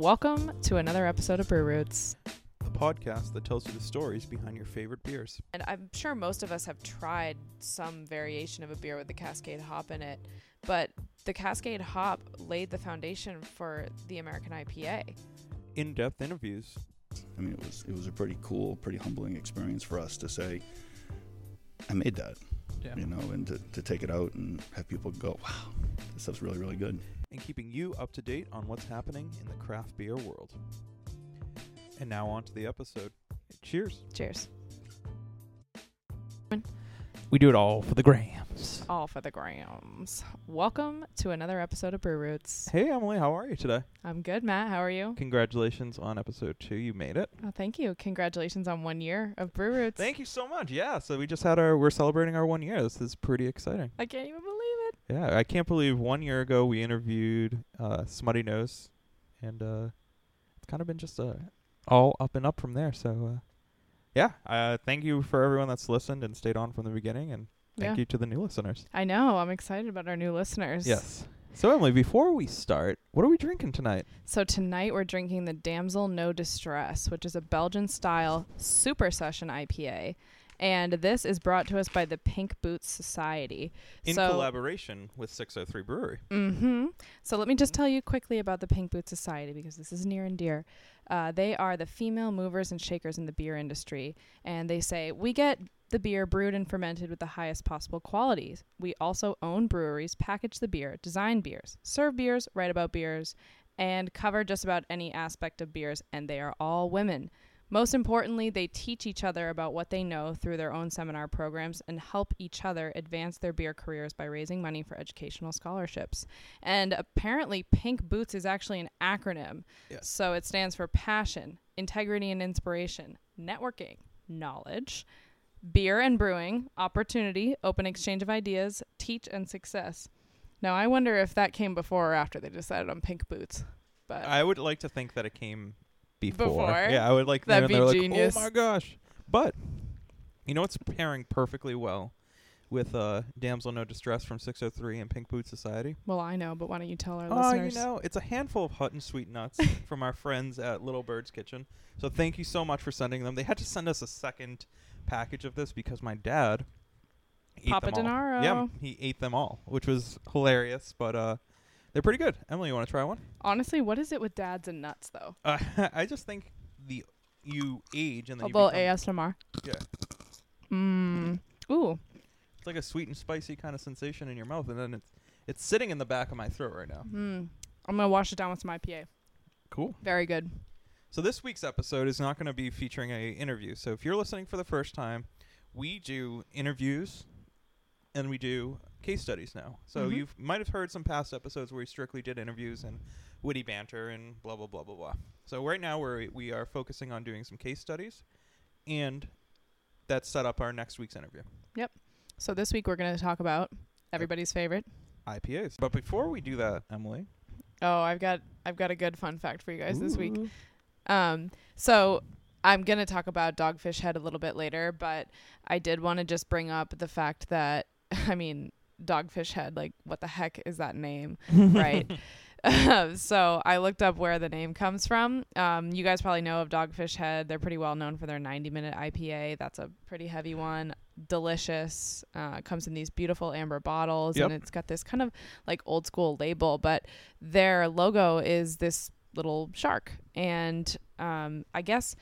Welcome to another episode of Brew Roots. the podcast that tells you the stories behind your favorite beers. And I'm sure most of us have tried some variation of a beer with the Cascade hop in it, but the Cascade hop laid the foundation for the American IPA. In-depth interviews. I mean, it was it was a pretty cool, pretty humbling experience for us to say, I made that, Yeah. you know, and to, to take it out and have people go, wow, this stuff's really, really good. And keeping you up to date on what's happening in the craft beer world. And now on to the episode. Cheers. Cheers. We do it all for the grams. All for the grams. Welcome to another episode of Brew Roots. Hey Emily, how are you today? I'm good, Matt. How are you? Congratulations on episode two. You made it. Oh, thank you. Congratulations on one year of Brew Roots. Thank you so much. Yeah, so we just had our we're celebrating our one year. This is pretty exciting. I can't even believe it. Yeah, I can't believe one year ago we interviewed uh, Smuttynose, and uh, it's kind of been just uh, all up and up from there. So, uh, yeah, uh, thank you for everyone that's listened and stayed on from the beginning, and thank Yeah. you to the new listeners. I know. I'm excited about our new listeners. Yes. So, Emily, before we start, what are we drinking tonight? So tonight we're drinking the Damsel No Distress, which is a Belgian style super session IPA. And this is brought to us by the Pink Boots Society. In so, collaboration with 603 Brewery. Mm-hmm. So let me just tell you quickly about the Pink Boots Society because this is near and dear. Uh, they are the female movers and shakers in the beer industry, and they say we get the beer brewed and fermented with the highest possible qualities. We also own breweries, package the beer, design beers, serve beers, write about beers, and cover just about any aspect of beers. And they are all women. Most importantly, they teach each other about what they know through their own seminar programs and help each other advance their beer careers by raising money for educational scholarships. And apparently, Pink Boots is actually an acronym. Yes. So it stands for passion, integrity and inspiration, networking, knowledge, beer and brewing, opportunity, open exchange of ideas, teach and success. Now, I wonder if that came before or after they decided on Pink Boots. But I would like to think that it came before. Before? Yeah, I would like That'd and they're be like, genius. Oh my gosh! But you know, it's pairing perfectly well with uh, "Damsel No Distress" from 603 and Pink Boot Society. well, I know, but why don't you tell our Oh, listeners? you know, it's a handful of Hutton sweet nuts from our friends at Little Bird's Kitchen. So thank you so much for sending them. They had to send us a second package of this because my dad ate Papa them all. Denaro. Yeah, he ate them all, which was hilarious. But uh, they're pretty good. Emily, you want to try one? Honestly, what is it with dads and nuts, though? Uh, I just think the you age and then A you little become, ASMR. Yeah. Mmm. Ooh. it's like a sweet and spicy kind of sensation in your mouth, and then it's it's sitting in the back of my throat right now. Mm. I'm gonna wash it down with some IPA. Cool. Very good. So this week's episode is not going to be featuring a interview. So if you're listening for the first time, we do interviews and we do case studies now. So Mhm. you might have heard some past episodes where we strictly did interviews and witty banter and blah blah blah blah blah. So right now we're we are focusing on doing some case studies, and that set up our next week's interview. Yep. So this week we're gonna talk about everybody's favorite. IPAs. But before we do that, Emily, Oh, I've got I've got a good fun fact for you guys this week. Um, so I'm gonna talk about Dogfish Head a little bit later, but I did want to just bring up the fact that I mean Dogfish Head, like what the heck is that name, right? So I looked up where the name comes from. Um, you guys probably know of Dogfish Head. They're pretty well known for their 90 minute IPA. That's a pretty heavy one. Delicious. Uh, comes in these beautiful amber bottles, Yep. and it's got this kind of like old school label. But their logo is this little shark, and um, I guess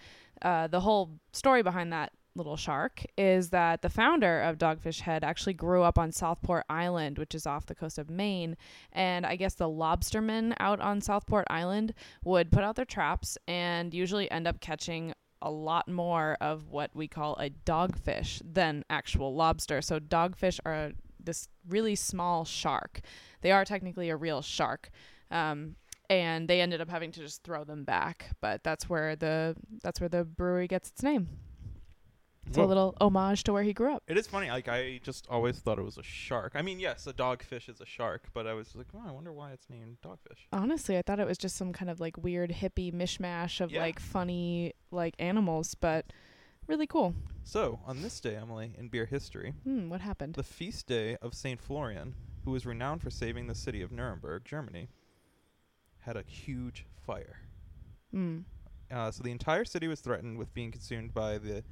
uh, the whole story behind that little shark is that the founder of Dogfish Head actually grew up on Southport Island, which is off the coast of Maine. And I guess the lobstermen out on Southport Island would put out their traps and usually end up catching a lot more of what we call a dogfish than actual lobster. So dogfish are this really small shark. They are technically a real shark. Um, and they ended up having to just throw them back, but that's where the that's where the brewery gets its name. It's a little homage to where he grew up. It is funny. Like I just always thought it was a shark. I mean, yes, a dogfish is a shark, but I was like, oh, I wonder why it's named dogfish. Honestly, I thought it was just some kind of like weird hippie mishmash of Yeah. like funny like animals, but really cool. So on this day, Emily, in beer history, Hmm, what happened? the feast day of Saint Florian, who was renowned for saving the city of Nuremberg, Germany, had a huge fire. Mm. Uh, so the entire city was threatened with being consumed by the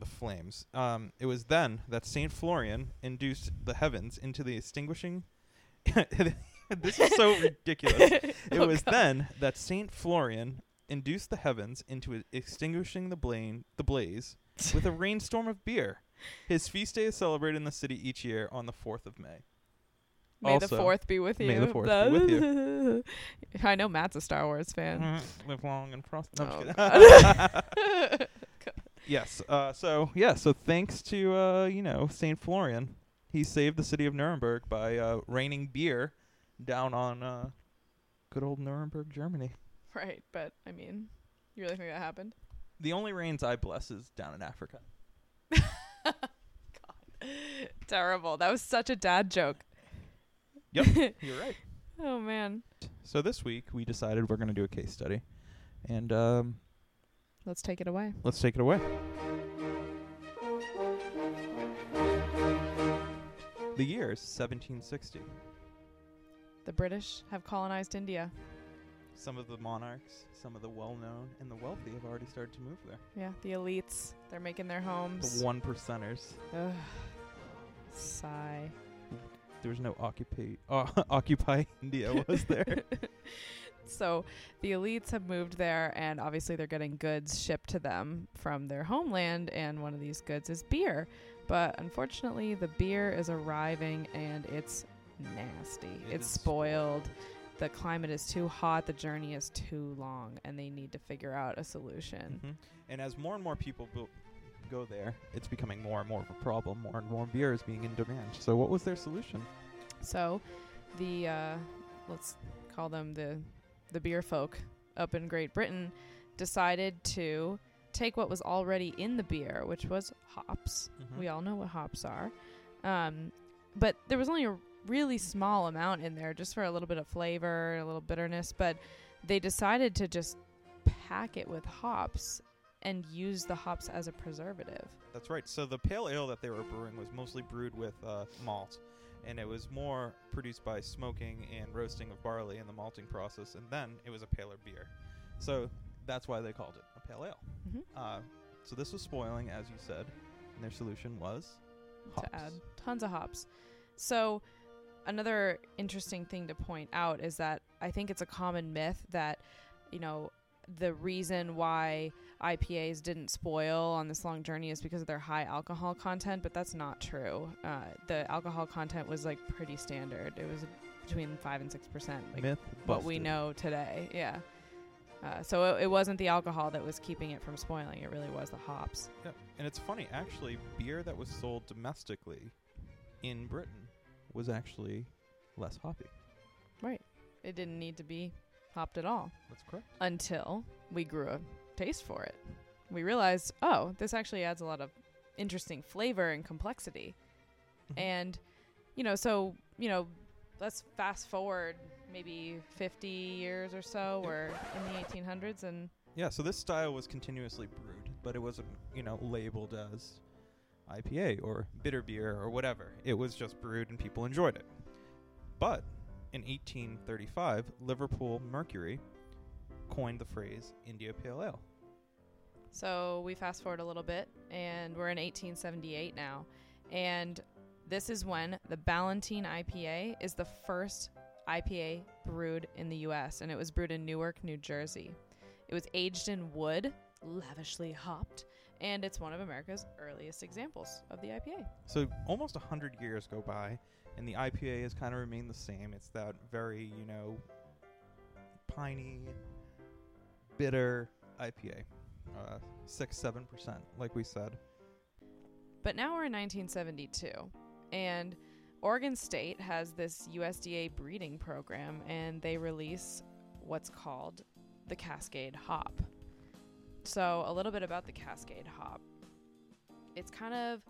the flames. Um, it was then that Saint Florian induced the heavens into the extinguishing. this is so ridiculous. It Oh, was God. then that Saint Florian induced the heavens into extinguishing the blame the blaze with a rainstorm of beer. His feast day is celebrated in the city each year on the fourth of May. May the fourth be with you. may the fourth be with you. I know Matt's a Star Wars fan. Live long and prosper. No, Oh. Yes. Uh, so yeah. So thanks to uh, you know Saint Florian, he saved the city of Nuremberg by uh, raining beer down on uh, good old Nuremberg, Germany. right, but I mean, you really think that happened? The only rains I bless is down in Africa. God, Terrible. That was such a dad joke. Yep, you're right. Oh man. So this week we decided we're going to do a case study, and um, Let's take it away. let's take it away. The year is 1760. The British have colonized India. Some of the monarchs, some of the well-known and the wealthy have already started to move there. Yeah, the elites. They're making their homes. The one percenters. Ugh. Sigh. There was no occupy uh, occupy India, was there? so the elites have moved there, and obviously they're getting goods shipped to them from their homeland, and one of these goods is beer. But unfortunately, the beer is arriving and it's nasty. It it's is spoiled. The climate is too hot. The journey is too long, and they need to figure out a solution. Mhm. And as more and more people go there, it's becoming more and more of a problem. More and more beer is being in demand. So what was their solution? So, the uh, let's call them the the beer folk up in Great Britain decided to take what was already in the beer, which was hops. Mm-hmm. We all know what hops are, um, but there was only a really small amount in there, just for a little bit of flavor, a little bitterness. But they decided to just pack it with hops and use the hops as a preservative. That's right. So the pale ale that they were brewing was mostly brewed with uh, malt, and it was more produced by smoking and roasting of barley in the malting process, and then it was a paler beer. So that's why they called it a pale ale. Mhm. Uh, so this was spoiling, as you said, and their solution was hops. to add tons of hops. So, another interesting thing to point out is that I think it's a common myth that, you know, the reason why IPAs didn't spoil on this long journey is because of their high alcohol content, but that's not true. Uh, the alcohol content was like pretty standard. It was between five and six percent, like Myth what we know today. Yeah. Uh, so it, it wasn't the alcohol that was keeping it from spoiling. It really was the hops. Yep. And it's funny, actually, beer that was sold domestically in Britain was actually less hoppy. Right. It didn't need to be hopped at all. That's correct. until we grew a taste for it. We realized, oh, this actually adds a lot of interesting flavor and complexity. Mhm. And, you know, so, you know, let's fast forward maybe 50 years or so. We're in the 1800s and Yeah, so this style was continuously brewed, but it wasn't, you know, labeled as IPA or bitter beer or whatever. It was just brewed and people enjoyed it. But in 1835, Liverpool Mercury coined the phrase India Pale Ale. So we fast forward a little bit, and we're in 1878 now. And this is when the Ballantine IPA is the first IPA brewed in the US, and it was brewed in Newark, New Jersey. It was aged in wood, lavishly hopped, and it's one of America's earliest examples of the IPA. So almost 100 years go by, and the IPA has kind of remained the same. It's that very, you know, piney, bitter IPA. Uh, 6 7%, like we said. But now we're in 1972, and Oregon State has this USDA breeding program, and they release what's called the Cascade hop. So, a little bit about the Cascade hop. It's kind of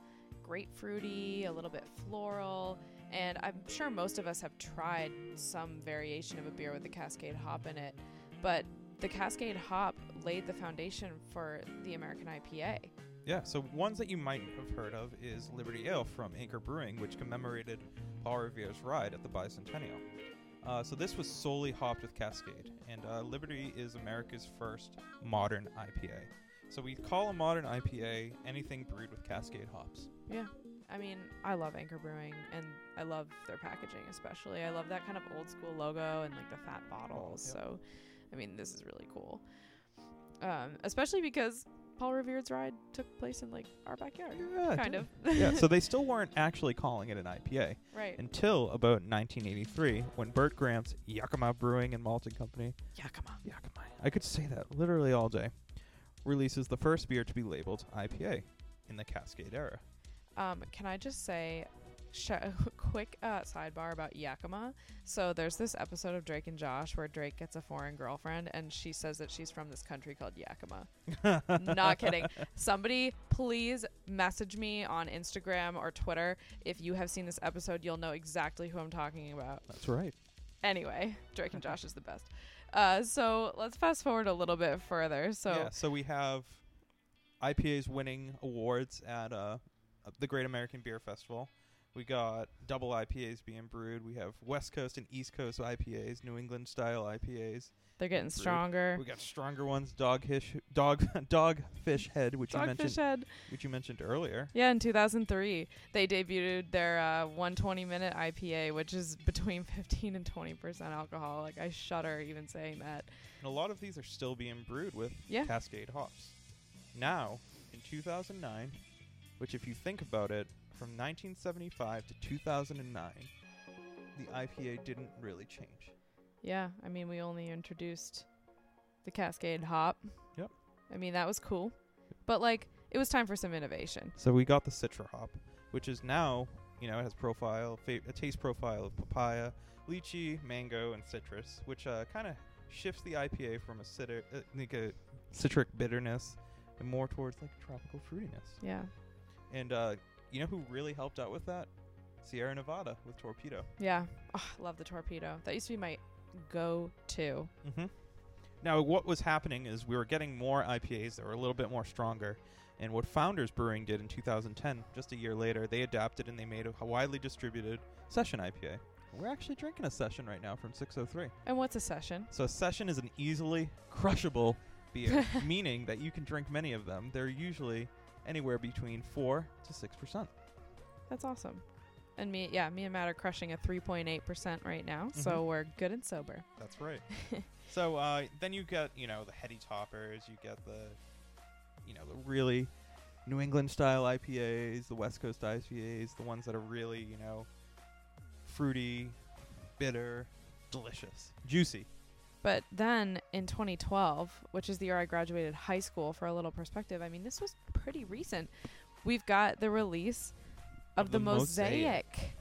grapefruity, a little bit floral, and I'm sure most of us have tried some variation of a beer with the Cascade hop in it, but the Cascade hop laid the foundation for the American IPA. Yeah, so ones that you might have heard of is Liberty Ale from Anchor Brewing, which commemorated Paul Revere's ride at the bicentennial. Uh, so this was solely hopped with Cascade, and uh, Liberty is America's first modern IPA. So we call a modern IPA anything brewed with Cascade hops. Yeah. I mean, I love Anchor Brewing and I love their packaging especially. I love that kind of old school logo and like the fat bottles. yeah. So, I mean, this is really cool. Um, especially because Paul Revere's ride took place in like our backyard. Yeah, kind of. yeah, so they still weren't actually calling it an IPA right. until about 1983 when Bert Grant's Yakima Brewing and Malting Company, Yakima. Yakima, I could say that literally all day, releases the first beer to be labeled IPA in the Cascade era. Um, can I just say, sh- quick uh, sidebar about Yakima? So there's this episode of Drake and Josh where Drake gets a foreign girlfriend and she says that she's from this country called Yakima. Not kidding. Somebody please message me on Instagram or Twitter if you have seen this episode. You'll know exactly who I'm talking about. That's right. Anyway, Drake and Josh is the best. Uh, so let's fast forward a little bit further. So yeah, so we have IPAs winning awards at uh, the Great American Beer Festival. We got double IPAs being brewed. We have West Coast and East Coast IPAs, New England style IPAs. they're getting brewed. stronger. We got stronger ones, Dogfish, Dog, Dogfish Head, which you mentioned, Head. which you mentioned earlier. Yeah, in 2003, they debuted their uh, 120 minute IPA, which is between 15 and 20 percent alcohol. Like I shudder even saying that. And a lot of these are still being brewed with Yeah. Cascade hops. Now, in 2009, which if you think about it, from 1975 to 2009, the IPA didn't really change. Yeah, I mean, we only introduced the Cascade hop. Yep. I mean, that was cool, but like it was time for some innovation. So we got the Citra hop, which is now, you know, it has profile, fa- a taste profile of papaya, lychee, mango, and citrus, which uh, kind of shifts the IPA from a, citr- uh, like a citric bitterness and more towards like tropical fruitiness. Yeah, And uh, you know who really helped out with that? Sierra Nevada with Torpedo. yeah. Oh, I love the torpedo. That used to be my go-to. Mm-hmm. Now, what was happening is we were getting more IPAs that were a little bit more stronger. And what Founders Brewing did in 2010, just a year later, they adapted and they made a widely distributed session IPA. We're actually drinking a session right now from 603. And what's a session? So a session is an easily crushable beer, meaning that you can drink many of them. They're usually anywhere between 4 to 6%. That's awesome. And me, yeah, me and Matt are crushing a 3.8 percent right now, so Mhm. we're good and sober. That's right. so uh, then you get, you know, the heady toppers. You get the, you know, the really New England style IPAs, the West Coast IPAs, the ones that are really, you know, fruity, bitter, delicious, juicy. But then in 2012, which is the year I graduated high school, for a little perspective, I mean, this was pretty recent. We've got the release of, Of the, the Mosaic. Mosaic.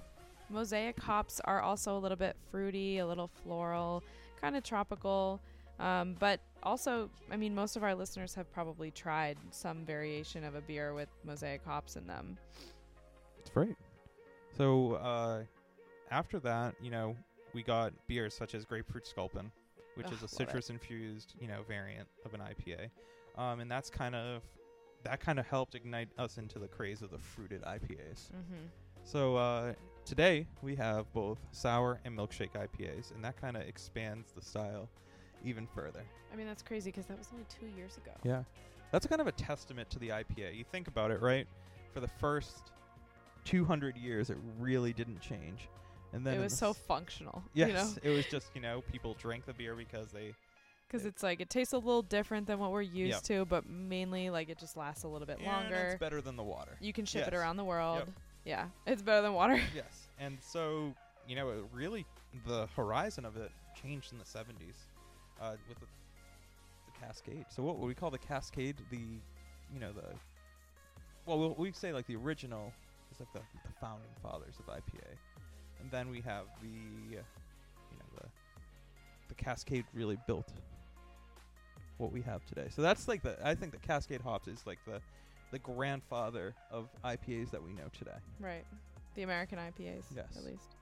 Mosaic hops are also a little bit fruity, a little floral, kind of tropical. Um, but also, I mean, most of our listeners have probably tried some variation of a beer with Mosaic hops in them. It's great. So uh, after that, you know, we got beers such as Grapefruit Sculpin, which Ugh, is a citrus infused, you know, variant of an IPA. Um, and that's kind of that kind of helped ignite us into the craze of the fruited IPAs. Mm-hmm. So uh, today we have both sour and milkshake IPAs, and that kind of expands the style even further. I mean, that's crazy because that was only two years ago. Yeah, that's kind of a testament to the IPA. You think about it, right? For the first 200 years, it really didn't change, and then it was so functional. Yes, You know? it was just you know people drink the beer because they Because it's like it tastes a little different than what we're used to, but mainly like it just lasts a little bit longer. it's better than the water. You can ship it around the world. Yep. Yeah, it's better than water. yes, and so you know it really the horizon of it changed in the 70s uh, with the, the Cascade. So what would we call the Cascade? The you know the well we'll, we say like the original is like the, the founding fathers of IPA, and then we have the you know the the Cascade really built what we have today. So that's like the I think the Cascade hops is like the the grandfather of IPAs that we know today. Right. The American IPAs, Yes. at least.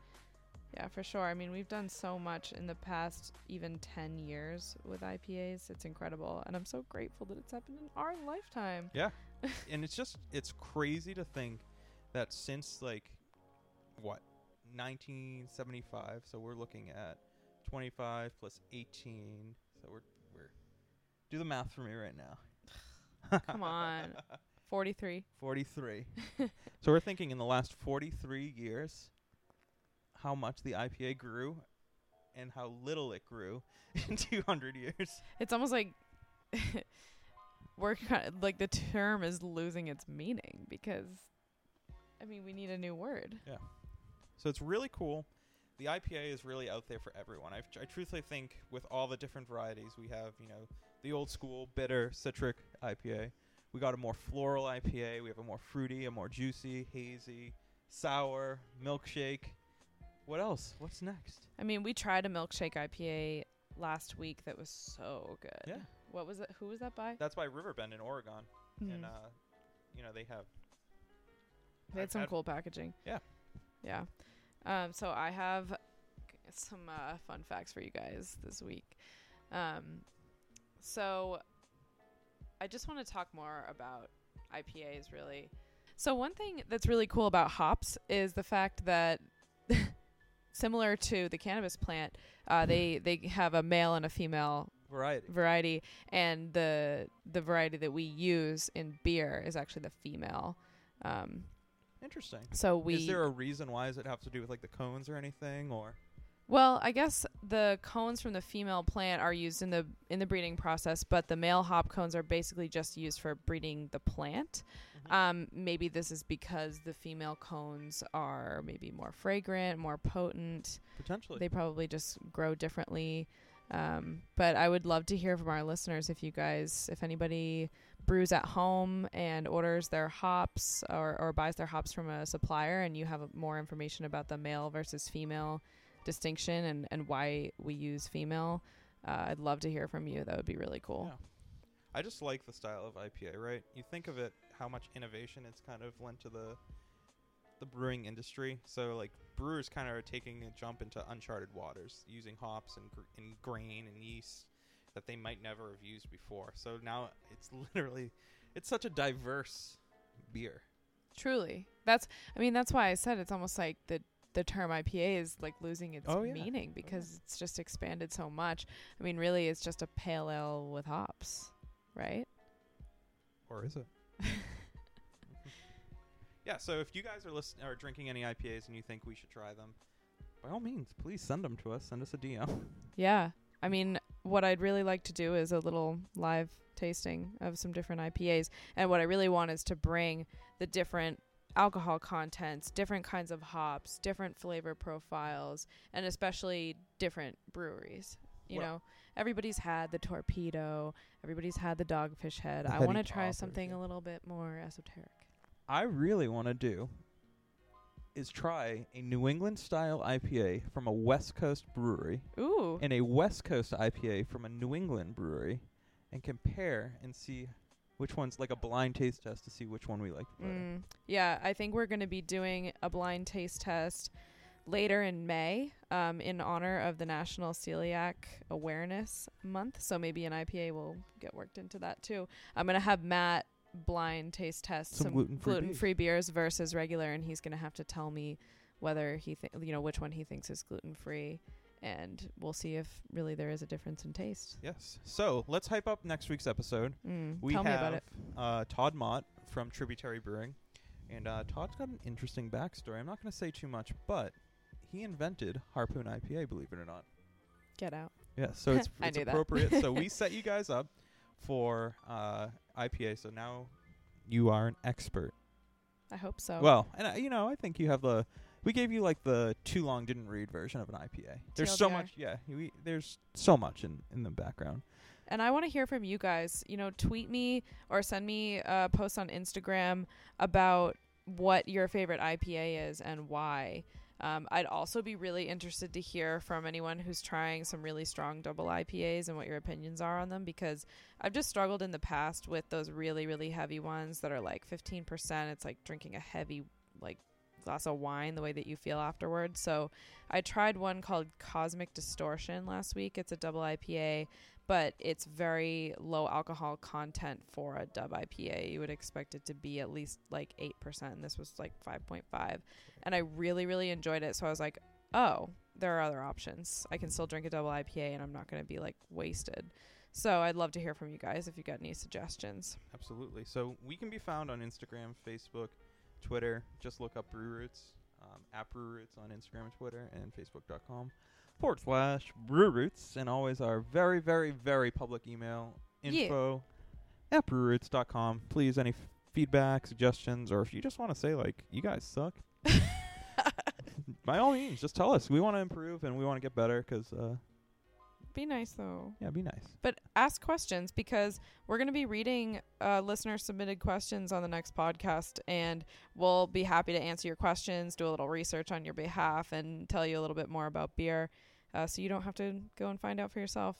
Yeah, for sure. I mean, we've done so much in the past even 10 years with IPAs. It's incredible. And I'm so grateful that it's happened in our lifetime. Yeah. and it's just it's crazy to think that since like what 1975 so we're looking at 25 plus 18. So we're we're do the math for me right now. Come on. 43. 43. so we're thinking in the last 43 years how much the IPA grew and how little it grew in 200 years. It's almost like we're kind of, like the term is losing its meaning because I mean, we need a new word. So it's really cool. The IPA is really out there for everyone. I, I truthfully think with all the different varieties we have, you know, the old school bitter citric IPA. We got a more floral IPA. We have a more fruity, a more juicy, hazy, sour, milkshake. What else? What's next? I mean, we tried a milkshake IPA last week that was so good. Yeah. What was it? Who was that by? That's by Riverbend in Oregon, and Mhm. uh, you know they have. They had I've some had- cool packaging. Yeah. Yeah. Um, so I have some uh, fun facts for you guys this week. Um, so I just want to talk more about IPAs, really. So one thing that's really cool about hops is the fact that, similar to the cannabis plant, uh, they they have a male and a female variety. variety, and the the variety that we use in beer is actually the female. Um, Interesting. so we Is there a reason why? Does it have to do with like the cones or anything, or Well, I guess the cones from the female plant are used in the in the breeding process, but the male hop cones are basically just used for breeding the plant. Mhm. Um, maybe this is because the female cones are maybe more fragrant, more potent. potentially? They probably just grow differently. Um, but I would love to hear from our listeners if you guys, if anybody brews at home and orders their hops or, or buys their hops from a supplier and you have more information about the male versus female distinction and, and why we use female, uh, I'd love to hear from you. That would be really cool. Yeah. I just like the style of IPA, right? You think of it, how much innovation it's kind of lent to the the brewing industry. So like brewers kind of are taking a jump into uncharted waters, using hops and, gr- and grain and yeast that they might never have used before. So now it's literally, it's such a diverse beer. Truly. That's, I mean, that's why I said it's almost like the, the term IPA is like losing its Oh, yeah. meaning oh, because it's just expanded so much. I mean, really, it's just a pale ale with hops, right? Or is it? yeah. So if you guys are listening or drinking any IPAs and you think we should try them, by all means, please send them to us. Send us a DM. Yeah. I mean, what I'd really like to do is a little live tasting of some different IPAs. And what I really want is to bring the different alcohol contents, different kinds of hops, different flavor profiles, and especially different breweries. You Well- know, everybody's had the torpedo, everybody's had the dogfish head. I want to try something yeah. a little bit more esoteric. I really want to do is try a New England style IPA from a West Coast brewery Ooh. and a West Coast IPA from a New England brewery and compare and see which one's like a blind taste test to see which one we like better. Mm, yeah, I think we're going to be doing a blind taste test later in May um, in honor of the National Celiac Awareness Month. So maybe an IPA will get worked into that too. I'm going to have Matt blind taste test Some some, gluten-free gluten-free beers versus regular, and he's going to have to tell me whether he, th- you know, which one he thinks is gluten-free. And we'll see if really there is a difference in taste. Yes. So let's hype up next week's episode. Mm, We tell have me about it. Uh, Todd Mott from Tributary Brewing, and uh, Todd's got an interesting backstory. I'm not going to say too much, but he invented Harpoon IPA. Believe it or not. Get out. Yeah, so it's, it's appropriate. so we set you guys up for uh, IPA. So now you are an expert. I hope so. Well, and uh, you know, I think you have the. We gave you like the too long didn't read version of an IPA. There's so much. Yeah, we, there's so much in in the background. And I want to hear from you guys. You know, tweet me or send me a post on Instagram about what your favorite IPA is and why. Um, I'd also be really interested to hear from anyone who's trying some really strong double IPAs and what your opinions are on them because I've just struggled in the past with those really, really heavy ones that are like 15%. It's like drinking a heavy, like, glass of wine the way that you feel afterwards. So I tried one called Cosmic Distortion last week. It's a double IPA but it's very low alcohol content for a dub IPA. You would expect it to be at least like 8%, and this was like 5.5. And I really, really enjoyed it. So I was like, oh, there are other options. I can still drink a double IPA and I'm not going to be like wasted. So I'd love to hear from you guys if you got any suggestions. Absolutely. So we can be found on Instagram, Facebook, Twitter. Just look up Brew Roots. Um, at Brew Roots on Instagram and Twitter, and Facebook.com forward slash Brew Roots. And always our very, very, very public email Yeah. info at brewroots.com. Please, any f- feedback, suggestions, or if you just want to say, like, you guys suck, by all means, just tell us. We want to improve and we want to get better because, uh, Be nice though. yeah, be nice. But ask questions because we're going to be reading uh, listener submitted questions on the next podcast, and we'll be happy to answer your questions, do a little research on your behalf, and tell you a little bit more about beer, uh, so you don't have to go and find out for yourself.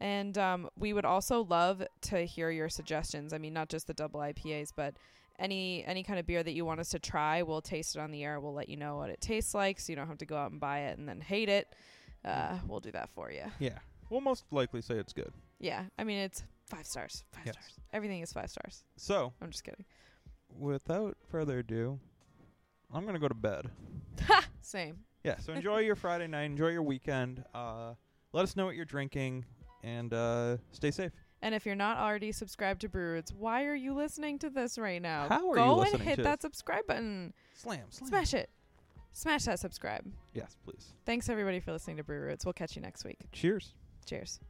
And um, we would also love to hear your suggestions. I mean, not just the double IPAs, but any any kind of beer that you want us to try. We'll taste it on the air. We'll let you know what it tastes like, so you don't have to go out and buy it and then hate it. Uh, we'll do that for you. Yeah. We'll most likely say it's good. Yeah, I mean it's five stars. Five Yes. stars. Everything is five stars. So, I'm just kidding. without further ado, I'm going to go to bed. Same. Yeah, so enjoy your Friday night, enjoy your weekend. Uh, let us know what you're drinking, and uh, stay safe. And if you're not already subscribed to Brew Roots, why are you listening to this right now? How are Go you and hit to that subscribe button. Slam, slam. Smash it. Smash that subscribe. Yes, please. Thanks everybody for listening to Brew Roots. We'll catch you next week. Cheers. Cheers.